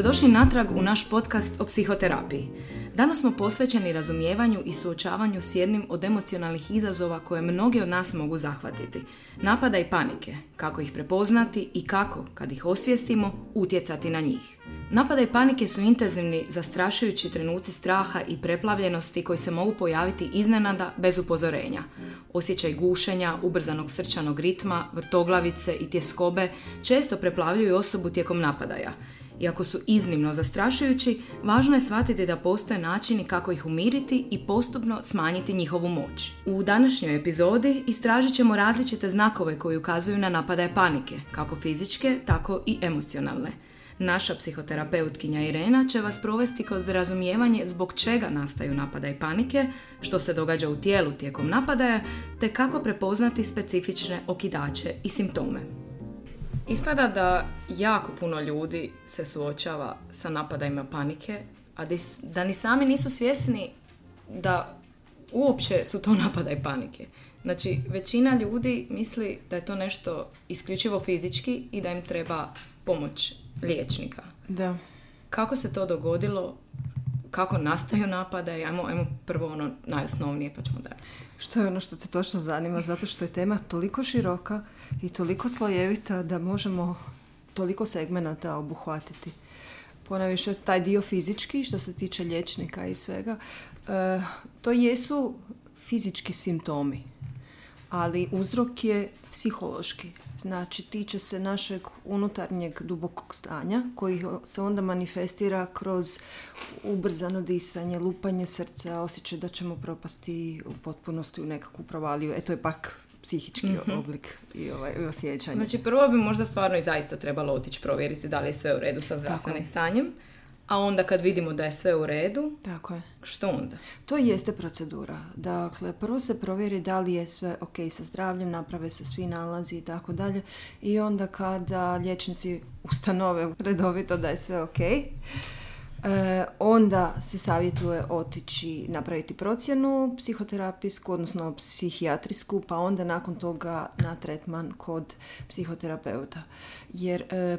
Dobrodošli natrag u naš podcast o psihoterapiji. Danas smo posvećeni razumijevanju i suočavanju s jednim od emocionalnih izazova koje mnogi od nas mogu zahvatiti. Napada i panike, kako ih prepoznati i kako, kad ih osvijestimo, utjecati na njih. Napada i panike su intenzivni, zastrašujući trenuci straha i preplavljenosti koji se mogu pojaviti iznenada bez upozorenja. Osjećaj gušenja, ubrzanog srčanog ritma, vrtoglavice i tjeskobe često preplavljuju osobu tijekom napadaja. Iako su iznimno zastrašujući, važno je shvatiti da postoje načini kako ih umiriti i postupno smanjiti njihovu moć. U današnjoj epizodi istražit ćemo različite znakove koji ukazuju na napadaje panike, kako fizičke, tako i emocionalne. Naša psihoterapeutkinja Irena će vas provesti kroz razumijevanje zbog čega nastaju napadaj panike, što se događa u tijelu tijekom napadaja, te kako prepoznati specifične okidače i simptome. Ispada da jako puno ljudi se suočava sa napadajima panike, a da ni sami nisu svjesni da uopće su to napadaj panike. Znači, većina ljudi misli da je to nešto isključivo fizički i da im treba pomoć liječnika. Da. Kako se to dogodilo? Kako nastaju napadaje? Ajmo, ajmo prvo ono najosnovnije pa ćemo dalje. Što je ono što te točno zanima? Zato što je tema toliko široka i toliko slojevita da možemo toliko segmenata obuhvatiti. Ponaviše taj dio fizički što se tiče liječnika i svega, e, to jesu fizički simptomi ali uzrok je psihološki. Znači, tiče se našeg unutarnjeg dubokog stanja koji se onda manifestira kroz ubrzano disanje, lupanje srca, osjećaj da ćemo propasti u potpunosti u nekakvu provaliju. E, to je pak psihički mm oblik i, ovaj, osjećanje. Znači, prvo bi možda stvarno i zaista trebalo otići provjeriti da li je sve u redu sa zdravstvenim stanjem a onda kad vidimo da je sve u redu, Tako je. što onda? To jeste procedura. Dakle, prvo se provjeri da li je sve ok sa zdravljem, naprave se svi nalazi i tako dalje. I onda kada liječnici ustanove redovito da je sve ok, e, onda se savjetuje otići napraviti procjenu psihoterapijsku, odnosno psihijatrijsku, pa onda nakon toga na tretman kod psihoterapeuta. Jer e,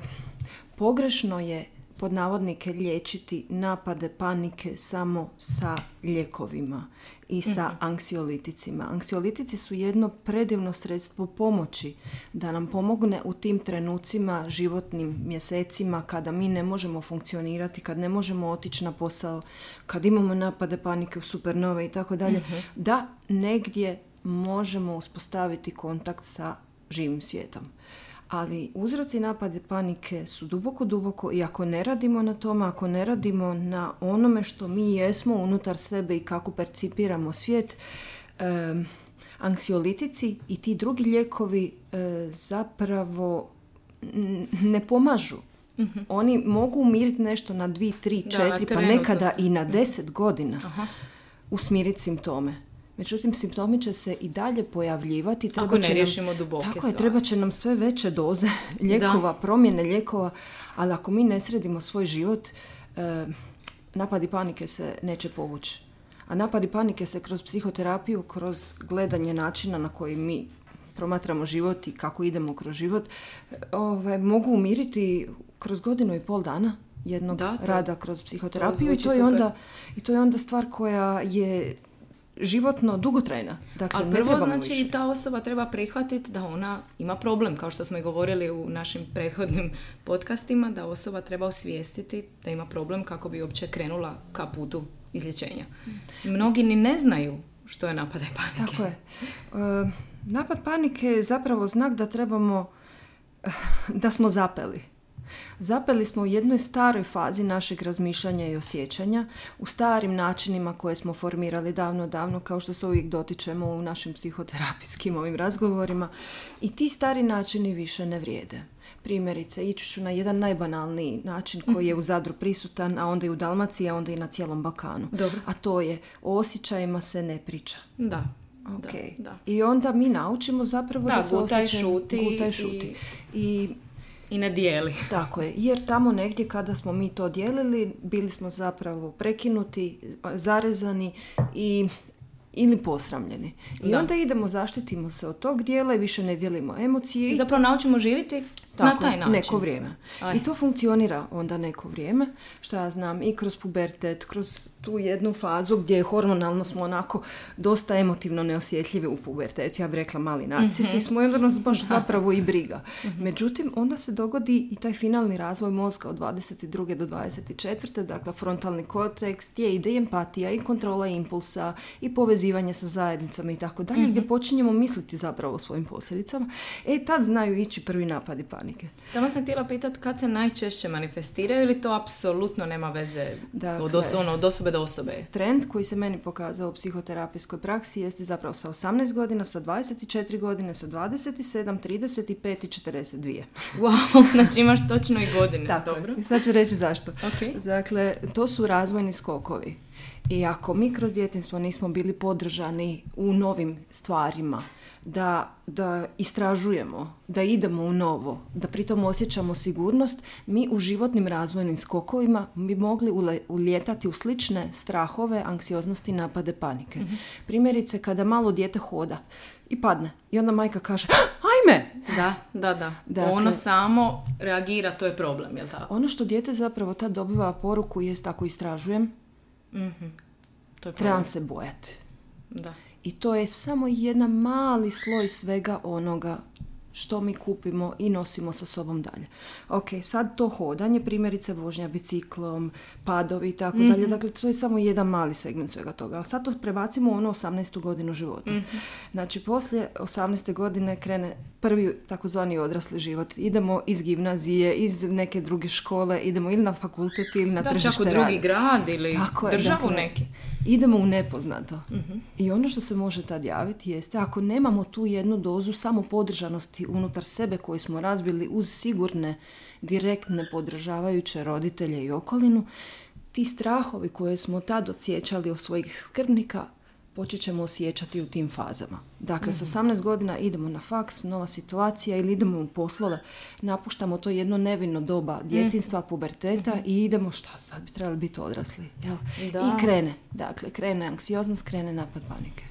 pogrešno je pod navodnike liječiti napade panike samo sa ljekovima i sa mm anksioliticima. Anksiolitici su jedno predivno sredstvo pomoći da nam pomogne u tim trenucima, životnim mjesecima kada mi ne možemo funkcionirati, kad ne možemo otići na posao, kad imamo napade panike u supernove i tako dalje, mhm. da negdje možemo uspostaviti kontakt sa živim svijetom ali uzroci napade panike su duboko, duboko i ako ne radimo na tome, ako ne radimo na onome što mi jesmo unutar sebe i kako percipiramo svijet, e, anksiolitici i ti drugi lijekovi e, zapravo ne pomažu. Mhm. Oni mogu umiriti nešto na dvi, tri, četiri, pa nekada i na deset godina. Aha. Usmiriti simptome. Međutim, simptomi će se i dalje pojavljivati. Treba Ako ne će riješimo duboke Tako je, treba će nam sve veće doze lijekova, promjene lijekova, ali ako mi ne sredimo svoj život, e, napadi panike se neće povući. A napadi panike se kroz psihoterapiju, kroz gledanje načina na koji mi promatramo život i kako idemo kroz život, ove, mogu umiriti kroz godinu i pol dana jednog da, rada kroz psihoterapiju i to, je onda, i to je onda stvar koja je životno dugotrajna. Dakle, Ali prvo znači više. ta osoba treba prihvatiti da ona ima problem, kao što smo i govorili u našim prethodnim podcastima, da osoba treba osvijestiti da ima problem kako bi uopće krenula ka putu izlječenja. Mnogi ni ne znaju što je napad panike. Tako je. E, napad panike je zapravo znak da trebamo, da smo zapeli. Zapeli smo u jednoj staroj fazi našeg razmišljanja i osjećanja, u starim načinima koje smo formirali davno, davno, kao što se uvijek dotičemo u našim psihoterapijskim ovim razgovorima. I ti stari načini više ne vrijede. Primjerice, ići ću na jedan najbanalniji način koji je u Zadru prisutan, a onda i u Dalmaciji, a onda i na cijelom Balkanu. Dobro. A to je, o osjećajima se ne priča. Da. Okay. Da, I onda mi naučimo zapravo da, da se gutaj, šuti. Gutaj, šuti. I, I i ne dijeli. Tako je, jer tamo negdje kada smo mi to dijelili, bili smo zapravo prekinuti, zarezani i ili posramljeni. I Da. onda idemo, zaštitimo se od tog dijela i više ne dijelimo emocije. I zapravo naučimo živjeti na tako, taj način. neko vrijeme. Aj. I to funkcionira onda neko vrijeme, što ja znam, i kroz pubertet, kroz tu jednu fazu gdje hormonalno smo onako dosta emotivno neosjetljivi u pubertetu. Ja bi rekla mali narcisi Mhm. smo i onda nas baš zapravo i briga. Međutim, onda se dogodi i taj finalni razvoj mozga od 22. do 24. Dakle, frontalni korteks gdje ide i empatija i kontrola impulsa i povezivanje sa zajednicom i tako dalje, Mhm. gdje počinjemo misliti zapravo o svojim posljedicama. E, tad znaju ići prvi napadi panike. Tamo sam htjela pitati kad se najčešće manifestiraju ili to apsolutno nema veze Dakle- od, os- ono, od osobe do osobe. Trend koji se meni pokazao u psihoterapijskoj praksi jeste zapravo sa 18 godina, sa 24 godine, sa 27, 35 i 42. Wow, znači imaš točno i godine. Tako. Dobro. Sad ću reći zašto. Ok. Dakle, to su razvojni skokovi. I ako mi kroz djetinstvo nismo bili podržani u novim stvarima, da, da istražujemo, da idemo u novo, da pritom osjećamo sigurnost, mi u životnim razvojnim skokovima bi mogli ule- ulijetati u slične strahove, anksioznosti, napade, panike. Primjerice, kada malo dijete hoda i padne i onda majka kaže ajme! Da, da, da. Dakle- ono samo reagira, to je problem, jel tako? Ono što dijete zapravo tad dobiva poruku jest ako istražujem, To je trebam se bojati. Da. I to je samo jedan mali sloj svega onoga što mi kupimo i nosimo sa sobom dalje. Ok, sad to hodanje, primjerice vožnja biciklom, padovi i tako dalje, dakle to je samo jedan mali segment svega toga. Ali sad to prebacimo u ono 18. godinu života. Znači, poslije 18. godine krene prvi takozvani odrasli život. Idemo iz gimnazije, iz neke druge škole, idemo ili na fakultet ili na Da, tržište čak u drugi grad ili Tako je, državu dakle, neki. Idemo u nepoznato. I ono što se može tad javiti jeste ako nemamo tu jednu dozu samopodržanosti unutar sebe koju smo razbili uz sigurne, direktne podržavajuće roditelje i okolinu, ti strahovi koje smo tad osjećali od svojih skrbnika počet ćemo osjećati u tim fazama. Dakle, s 18 godina idemo na faks, nova situacija ili idemo u poslove, napuštamo to jedno nevino doba djetinstva, puberteta i idemo, šta, sad bi trebali biti odrasli. Jel? Da. I krene, dakle, krene anksioznost, krene napad panike.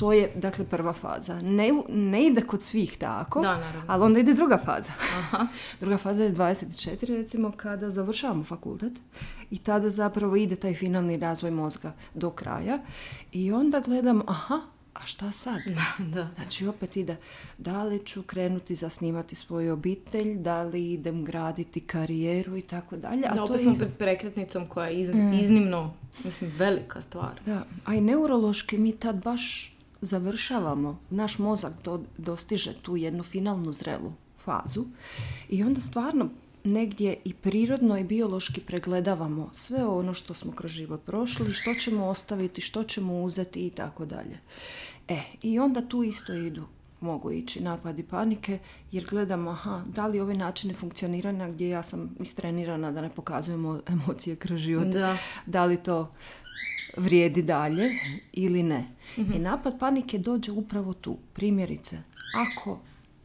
To je, dakle, prva faza. Ne, ne ide kod svih tako, Da, ali onda ide druga faza. druga faza je 24, recimo, kada završavamo fakultet i tada zapravo ide taj finalni razvoj mozga do kraja i onda gledam, aha, a šta sad? da. Znači opet ide, da li ću krenuti zasnivati svoju obitelj, da li idem graditi karijeru i tako dalje. A Da, to opet smo ide- pred prekretnicom koja je iz- iznimno, mislim, velika stvar. Da, a i neurološki mi tad baš završavamo. Naš mozak do, dostiže tu jednu finalnu zrelu fazu i onda stvarno negdje i prirodno i biološki pregledavamo sve ono što smo kroz život prošli, što ćemo ostaviti, što ćemo uzeti i tako dalje. E, i onda tu isto idu mogu ići napadi panike jer gledamo aha, da li ove načine funkcioniranja gdje ja sam istrenirana da ne pokazujemo emocije kroz život Da. da li to vrijedi dalje ili ne. I napad panike dođe upravo tu. Primjerice, ako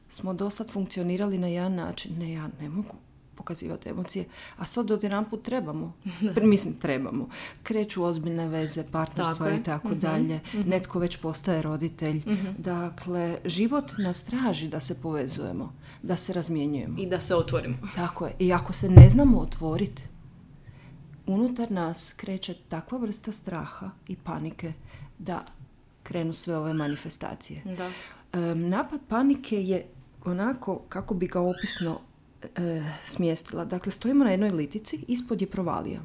smo do sad funkcionirali na jedan način, ne ja ne mogu pokazivati emocije, a sad odjedanput trebamo. Mislim, trebamo. Kreću ozbiljne veze, partnerstva Tako je. i tako dalje. Netko već postaje roditelj. Dakle, život nas traži da se povezujemo, da se razmjenjujemo. I da se otvorimo. Tako je. I ako se ne znamo otvoriti, unutar nas kreće takva vrsta straha i panike da krenu sve ove manifestacije. Da. Em, napad panike je onako, kako bi ga opisno e, smjestila. Dakle, stojimo na jednoj litici, ispod je provalija.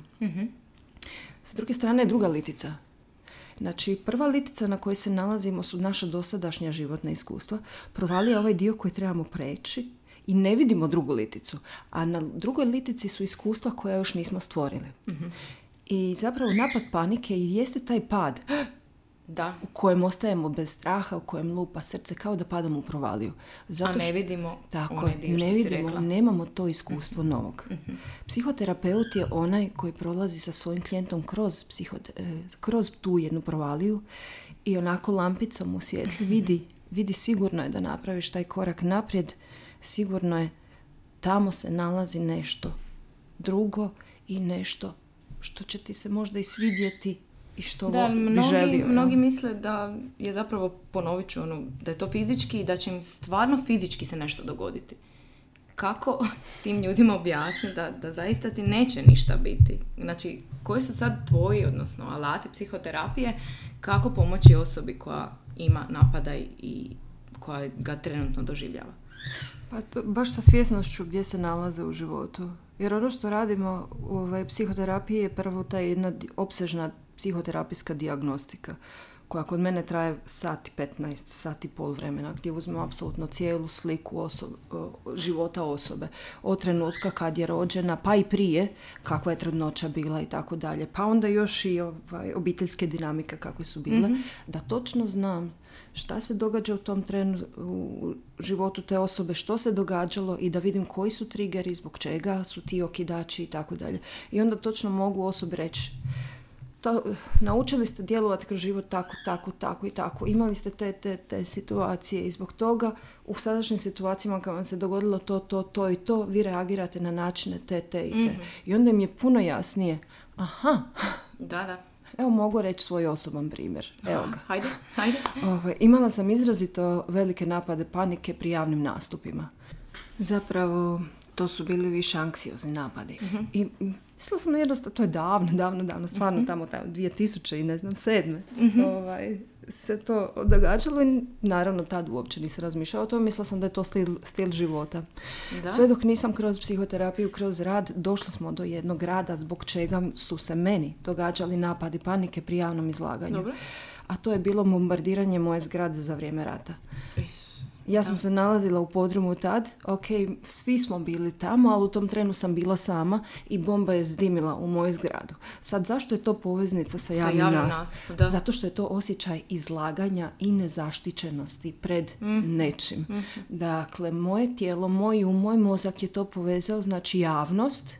S druge strane je druga litica. Znači, prva litica na kojoj se nalazimo su naša dosadašnja životna iskustva. Provalija je ovaj dio koji trebamo preći i ne vidimo drugu liticu. A na drugoj litici su iskustva koja još nismo stvorili. I zapravo napad panike jeste taj pad Da. u kojem ostajemo bez straha, u kojem lupa srce, kao da padamo u provaliju. Zato A ne što- vidimo tako onaj dio što ne si vidimo, rekla. nemamo to iskustvo novog. Psihoterapeut je onaj koji prolazi sa svojim klijentom kroz, psihot- e, kroz tu jednu provaliju i onako lampicom u svjetli vidi, vidi sigurno je da napraviš taj korak naprijed, sigurno je tamo se nalazi nešto drugo i nešto što će ti se možda i svidjeti i što Da, bi mnogi, želio. ja. mnogi misle da je zapravo, ponovit ću, ono, da je to fizički i da će im stvarno fizički se nešto dogoditi. Kako tim ljudima objasniti da, da zaista ti neće ništa biti? Znači, koji su sad tvoji, odnosno alati psihoterapije, kako pomoći osobi koja ima napadaj i koja ga trenutno doživljava? Pa to, baš sa svjesnošću gdje se nalaze u životu. Jer ono što radimo u ovaj, psihoterapiji je prvo ta jedna opsežna psihoterapijska dijagnostika koja kod mene traje sat i 15, sat i pol vremena, gdje uzmemo apsolutno cijelu sliku osob- o, života osobe. Od trenutka kad je rođena, pa i prije, kakva je trudnoća bila i tako dalje. Pa onda još i ovaj, obiteljske dinamike kakve su bile. Da točno znam šta se događa u tom trenu u životu te osobe, što se događalo i da vidim koji su triggeri, zbog čega su ti okidači i tako dalje. I onda točno mogu osobi reći to, naučili ste djelovati kroz život tako, tako, tako i tako. Imali ste te, te, te situacije i zbog toga u sadašnjim situacijama kad vam se dogodilo to, to, to i to, vi reagirate na načine te, te i te. I onda im je puno jasnije, aha, Da, da. Evo mogu reći svoj osoban primjer. Evo ga. Hajde, hajde. Ovaj, imala sam izrazito velike napade panike pri javnim nastupima. Zapravo, to su bili više anksiozni napadi. I mm, mislila sam jednostavno, to je davno, davno, davno, stvarno tamo, tamo 2000 i ne znam, sedme. Ovaj, se to događalo i naravno tad uopće nisam razmišljala o tome, mislila sam da je to stil, stil života. Da. Sve dok nisam kroz psihoterapiju, kroz rad, došli smo do jednog rada zbog čega su se meni događali napadi panike pri javnom izlaganju. Dobro. A to je bilo bombardiranje moje zgrade za vrijeme rata. Is. Ja sam se nalazila u podrumu tad, ok, svi smo bili tamo, ali u tom trenu sam bila sama i bomba je zdimila u moju zgradu. Sad, zašto je to poveznica sa javnim, da. Zato što je to osjećaj izlaganja i nezaštićenosti pred Mhm. nečim. Dakle, moje tijelo, moj um, moj mozak je to povezao, znači javnost,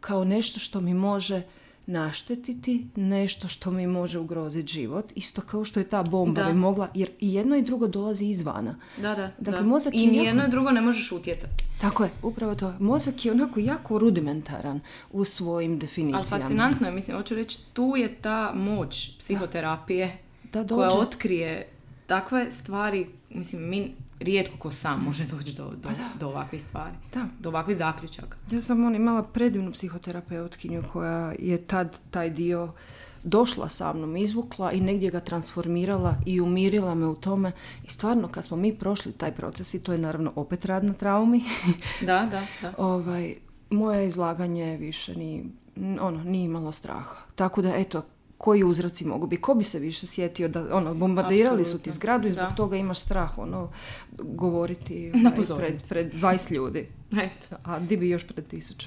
kao nešto što mi može naštetiti, nešto što mi može ugroziti život, isto kao što je ta bomba Da. bi mogla, jer i jedno i drugo dolazi izvana. Da, da. Dakle, da. mozak I je nijedno jako- i drugo ne možeš utjecati. Tako je, upravo to. Mozak je onako jako rudimentaran u svojim Ali definicijama. fascinantno je, mislim, hoću reći, tu je ta moć psihoterapije Da koja otkrije takve stvari, mislim, mi rijetko ko sam može doći do, do, do ovakvih stvari, Da. do ovakvih zaključaka. Ja sam on imala predivnu psihoterapeutkinju koja je tad taj dio došla sa mnom, izvukla i negdje ga transformirala i umirila me u tome. I stvarno, kad smo mi prošli taj proces, i to je naravno opet rad na traumi, Da, da, da. ovaj, moje izlaganje više ni, ono, nije imalo straha. Tako da, eto, koji uzroci mogu biti? Ko bi se više sjetio da, ono, bombardirali su ti zgradu i zbog da. toga imaš strah, ono, govoriti Na ovaj, pred, pred 20 ljudi. Eto. A di bi još pred tisuću?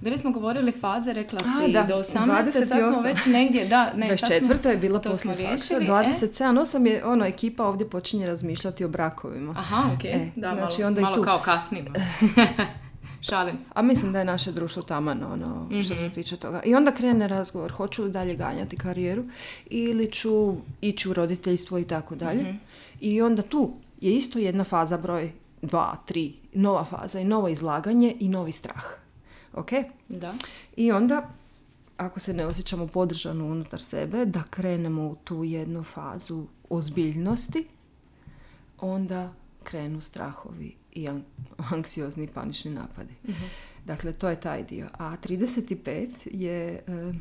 Bili smo govorili faze, rekla A, si, da, do 18. sad smo 28. već negdje, da, ne, sad smo- 24. je bila to smo poslije faksa, riješili, e? 27, 8 je, ono, ekipa ovdje počinje razmišljati o brakovima. Aha, ok, E, da, znači malo, onda i malo tu. kao kasnimo. Šalim se. A mislim da je naše društvo taman, ono, što Mhm. se tiče toga. I onda krene razgovor, hoću li dalje ganjati karijeru ili ću ići u roditeljstvo i tako dalje. Mhm. I onda tu je isto jedna faza, broj dva, tri, nova faza i novo izlaganje i novi strah. Ok? Da. I onda, ako se ne osjećamo podržano unutar sebe, da krenemo u tu jednu fazu ozbiljnosti, onda krenu strahovi i an- anksiozni i panični napadi. Dakle, to je taj dio. A 35 je, e,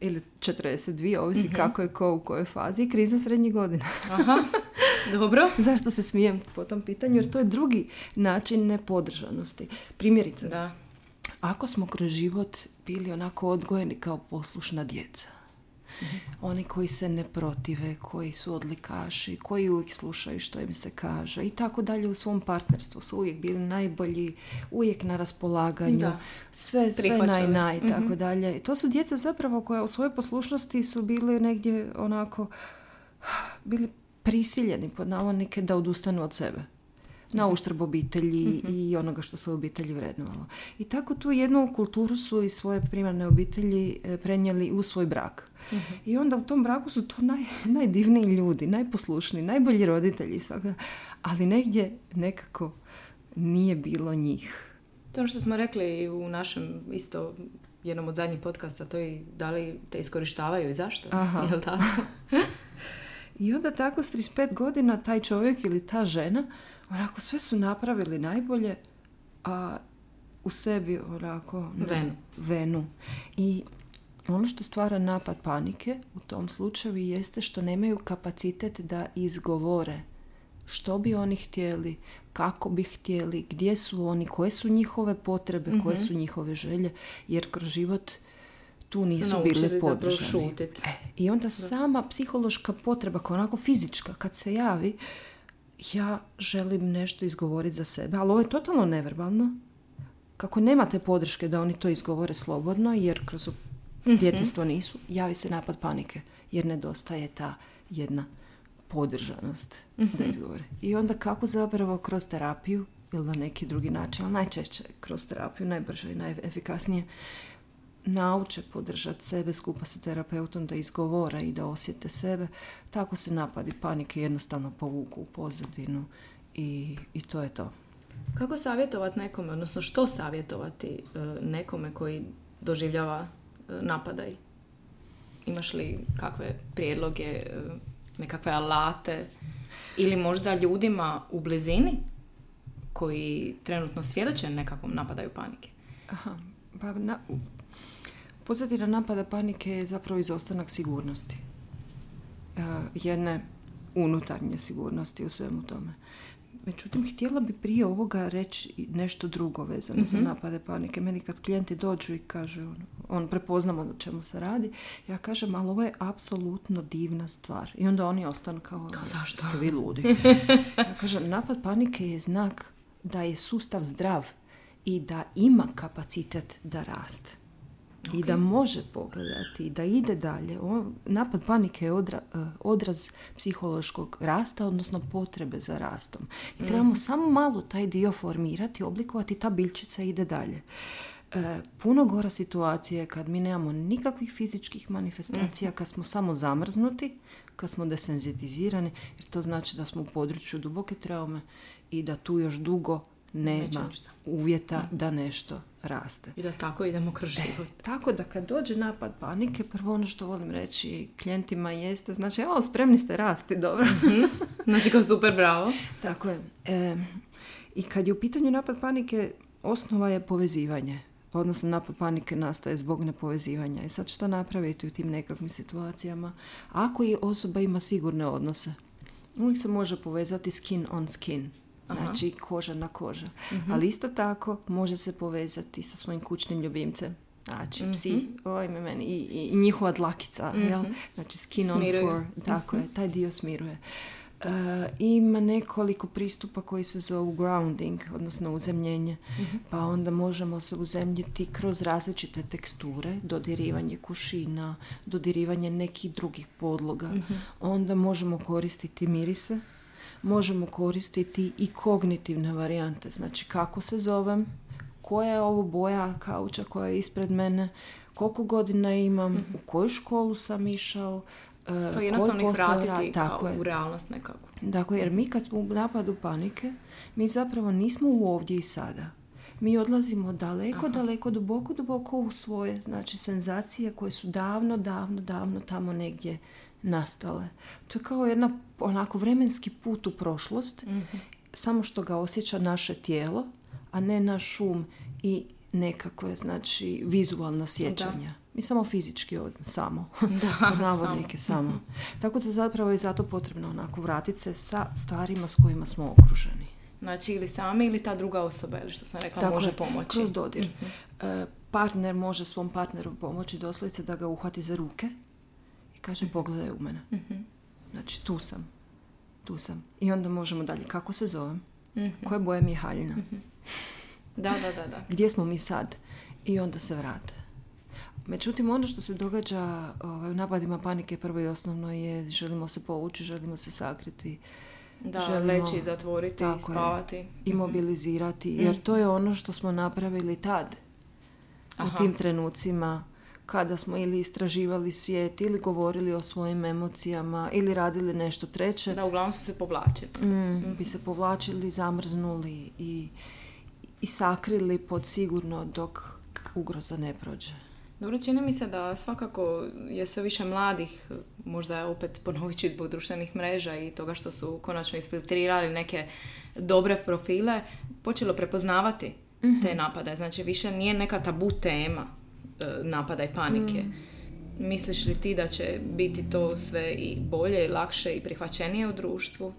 ili 42, ovisi kako je ko u kojoj fazi, kriza srednjih godina. Aha, dobro. Zašto se smijem po tom pitanju? Jer to je drugi način nepodržanosti. Primjerice, Da. ako smo kroz život bili onako odgojeni kao poslušna djeca, oni koji se ne protive, koji su odlikaši, koji uvijek slušaju što im se kaže i tako dalje u svom partnerstvu su uvijek bili najbolji, uvijek na raspolaganju, Da. sve, sve naj, naj, tako dalje. I to su djeca zapravo koja u svojoj poslušnosti su bili negdje onako bili prisiljeni pod navodnike da odustanu od sebe na uštrb obitelji i onoga što se u obitelji vrednovalo. I tako tu jednu kulturu su iz svoje primarne obitelji e, prenijeli u svoj brak. I onda u tom braku su to naj, najdivniji ljudi, najposlušniji, najbolji roditelji, svaka- ali negdje nekako nije bilo njih. To ono što smo rekli i u našem isto jednom od zadnjih podcasta to i da li te iskorištavaju i zašto. Aha. Jel tako? I onda tako s 35 godina taj čovjek ili ta žena, onako sve su napravili najbolje, a u sebi onako... Venu. Venu. I ono što stvara napad panike u tom slučaju jeste što nemaju kapacitet da izgovore što bi oni htjeli, kako bi htjeli, gdje su oni, koje su njihove potrebe, koje su njihove želje, jer kroz život tu nisu bili podržani. E, I onda sama psihološka potreba, kao onako fizička, kad se javi, ja želim nešto izgovoriti za sebe, ali ovo je totalno neverbalno. Kako nemate podrške da oni to izgovore slobodno, jer kroz djetinstvo nisu, javi se napad panike, jer nedostaje ta jedna podržanost da izgovore. I onda kako zapravo kroz terapiju ili na neki drugi način, ali najčešće kroz terapiju, najbrže i najefikasnije, nauče podržati sebe skupa sa terapeutom da izgovore i da osjete sebe, tako se napadi panike jednostavno povuku u pozadinu i, i to je to. Kako savjetovati nekome, odnosno što savjetovati e, nekome koji doživljava e, napadaj? Imaš li kakve prijedloge, e, nekakve alate ili možda ljudima u blizini koji trenutno svjedoče nekakvom napadaju panike? Aha, pa na, pozadina napada panike je zapravo izostanak sigurnosti. E, jedne unutarnje sigurnosti u svemu tome. Međutim, htjela bi prije ovoga reći nešto drugo vezano za napade panike. Meni kad klijenti dođu i kažu, on, on prepoznamo o čemu se radi, ja kažem, ali ovo je apsolutno divna stvar. I onda oni ostanu kao, zašto? ste vi ludi. ja kažem, napad panike je znak da je sustav zdrav i da ima kapacitet da raste. I da može pogledati, da ide dalje. O, napad panike je odra- eh, odraz psihološkog rasta, odnosno potrebe za rastom. I trebamo samo malo taj dio formirati, oblikovati, ta biljčica ide dalje. E, puno gora situacija je kad mi nemamo nikakvih fizičkih manifestacija, kad smo samo zamrznuti, kad smo desenzitizirani, jer to znači da smo u području duboke traume i da tu još dugo nema uvjeta da nešto raste. I da tako idemo kroz život. Tako da kad dođe napad panike, prvo ono što volim reći klijentima jeste, znači, evo, spremni ste rasti, dobro. Znači kao super, bravo. Tako je. E, I kad je u pitanju napad panike, osnova je povezivanje. Odnosno, napad panike nastaje zbog nepovezivanja. I sad šta napraviti u tim nekakvim situacijama? Ako i osoba ima sigurne odnose, uvijek se može povezati skin on skin. Znači, koža na koža. Ali isto tako može se povezati sa svojim kućnim ljubimcem. Znači, psi, oj me meni, i, i- njihova dlakica, jel? Znači, skin on Smiruju. fur, tako je, taj dio smiruje. E, ima nekoliko pristupa koji se zovu grounding, odnosno uzemljenje, pa onda možemo se uzemljiti kroz različite teksture, dodirivanje kušina, dodirivanje nekih drugih podloga. Onda možemo koristiti mirise, možemo koristiti i kognitivne varijante, znači kako se zovem, koja je ovo boja kauča koja je ispred mene, koliko godina imam, u koju školu sam išao, e, To koji jednostavno ih vratiti radim. kao Tako je. u realnost nekako. Dakle, jer mi kad smo u napadu panike, mi zapravo nismo u ovdje i sada. Mi odlazimo daleko, daleko, duboko, duboko u svoje, znači, senzacije koje su davno, davno, davno tamo negdje nastale. To je kao jedna onako vremenski put u prošlost, samo što ga osjeća naše tijelo, a ne naš šum i nekakve, znači, vizualna sjećanja. Mi samo fizički od, samo. Da, navodnike samo. Tako da zapravo je zato potrebno onako vratiti se sa stvarima s kojima smo okruženi. Znači ili sami ili ta druga osoba, ili što sam rekla, Tako može pomoći. Kroz dodir. E, partner može svom partneru pomoći doslovce da ga uhvati za ruke i kaže pogledaj u mene. Znači tu sam. Tu sam. I onda možemo dalje. Kako se zovem? Koje boje mi je haljina? Da, da, da, da. Gdje smo mi sad? I onda se vrate. Međutim, ono što se događa ovaj, u napadima panike prvo i osnovno je želimo se povući, želimo se sakriti, Da, Želimo- leći, zatvoriti, Tako je. spavati. imobilizirati, jer to je ono što smo napravili tad. Aha. U tim trenucima kada smo ili istraživali svijet, ili govorili o svojim emocijama, ili radili nešto treće, Da, uglavnom su se povlačili. mm, bi se povlačili, zamrznuli i, i sakrili pod sigurno dok ugroza ne prođe. Dobro, čini mi se da svakako je sve više mladih, možda opet ponovit ću zbog društvenih mreža i toga što su konačno isfiltrirali neke dobre profile, počelo prepoznavati Mhm. te napade. Znači, više nije neka tabu tema e, napada i panike. Mm. Misliš li ti da će biti to sve i bolje i lakše i prihvaćenije u društvu?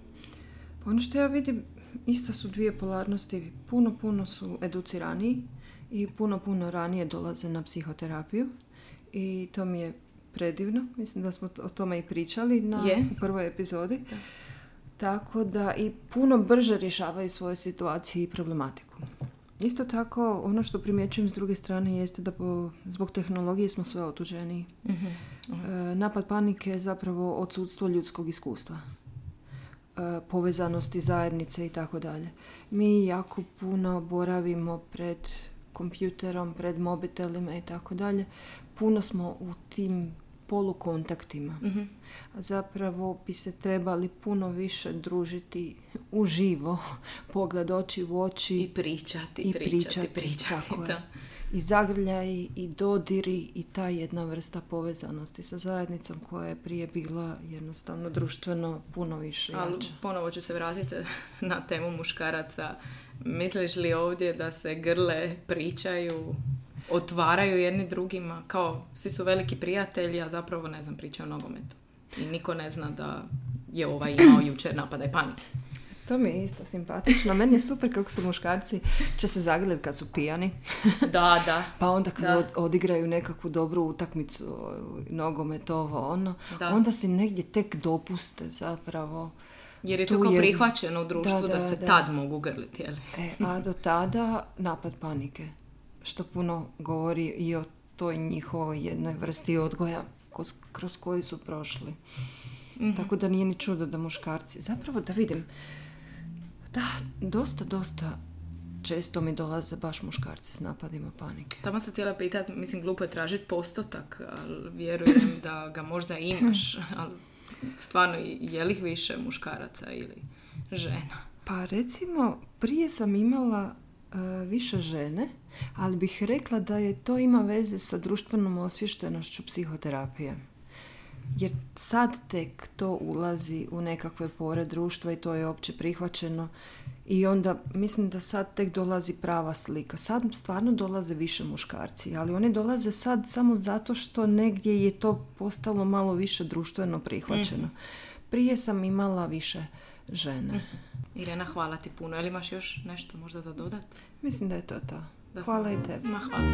Pa Ono što ja vidim, isto su dvije polarnosti. Puno, puno su educiraniji i puno, puno ranije dolaze na psihoterapiju. I to mi je predivno. Mislim da smo o tome i pričali na Je. prvoj epizodi. Tako da i puno brže rješavaju svoje situacije i problematiku. Isto tako, ono što primjećujem s druge strane jeste da po, zbog tehnologije smo sve otuđeniji. Mhm. E, napad panike je zapravo odsudstvo ljudskog iskustva. E, povezanosti zajednice i tako dalje. Mi jako puno boravimo pred kompjuterom, pred mobitelima i tako dalje. Puno smo u tim polukontaktima. Mhm. A zapravo bi se trebali puno više družiti uživo, pogled oči u oči I pričati, i pričati, pričati. tako je. da. i zagrljaji i dodiri i ta jedna vrsta povezanosti sa zajednicom koja je prije bila jednostavno društveno puno više Ali jača. ponovo ću se vratiti na temu muškaraca. Misliš li ovdje da se grle, pričaju, otvaraju jedni drugima? Kao, svi su veliki prijatelji, a zapravo, ne znam, pričaju o nogometu. I niko ne zna da je ovaj imao jučer napada i panike. To mi je isto simpatično. Meni je super kako se muškarci će se zagrljati kad su pijani. Da, da. Pa onda kad Da. od- odigraju nekakvu dobru utakmicu, nogomet, ovo, ono, Da. onda si negdje tek dopuste zapravo. Jer je to kao je- prihvaćeno u društvu da, Da, da, se da. tad mogu grliti, jel? E, a do tada napad panike. Što puno govori i o toj njihovoj jednoj vrsti odgoja kroz, koji su prošli. Tako da nije ni čudo da muškarci, zapravo da vidim, da, dosta, dosta često mi dolaze baš muškarci s napadima panike. Tamo sam htjela pitati, mislim, glupo je tražiti postotak, ali vjerujem da ga možda imaš, ali stvarno, je li više muškaraca ili žena? Pa recimo, prije sam imala više žene, ali bih rekla da je to ima veze sa društvenom osvještenošću psihoterapije. Jer sad tek to ulazi u nekakve pore društva i to je opće prihvaćeno. I onda mislim da sad tek dolazi prava slika. Sad stvarno dolaze više muškarci, ali oni dolaze sad samo zato što negdje je to postalo malo više društveno prihvaćeno. Prije sam imala više žene. Irena, hvala ti puno. Jel imaš još nešto možda za dodat? Mislim da je to to. Da. Hvala i tebi. Ma, hvala.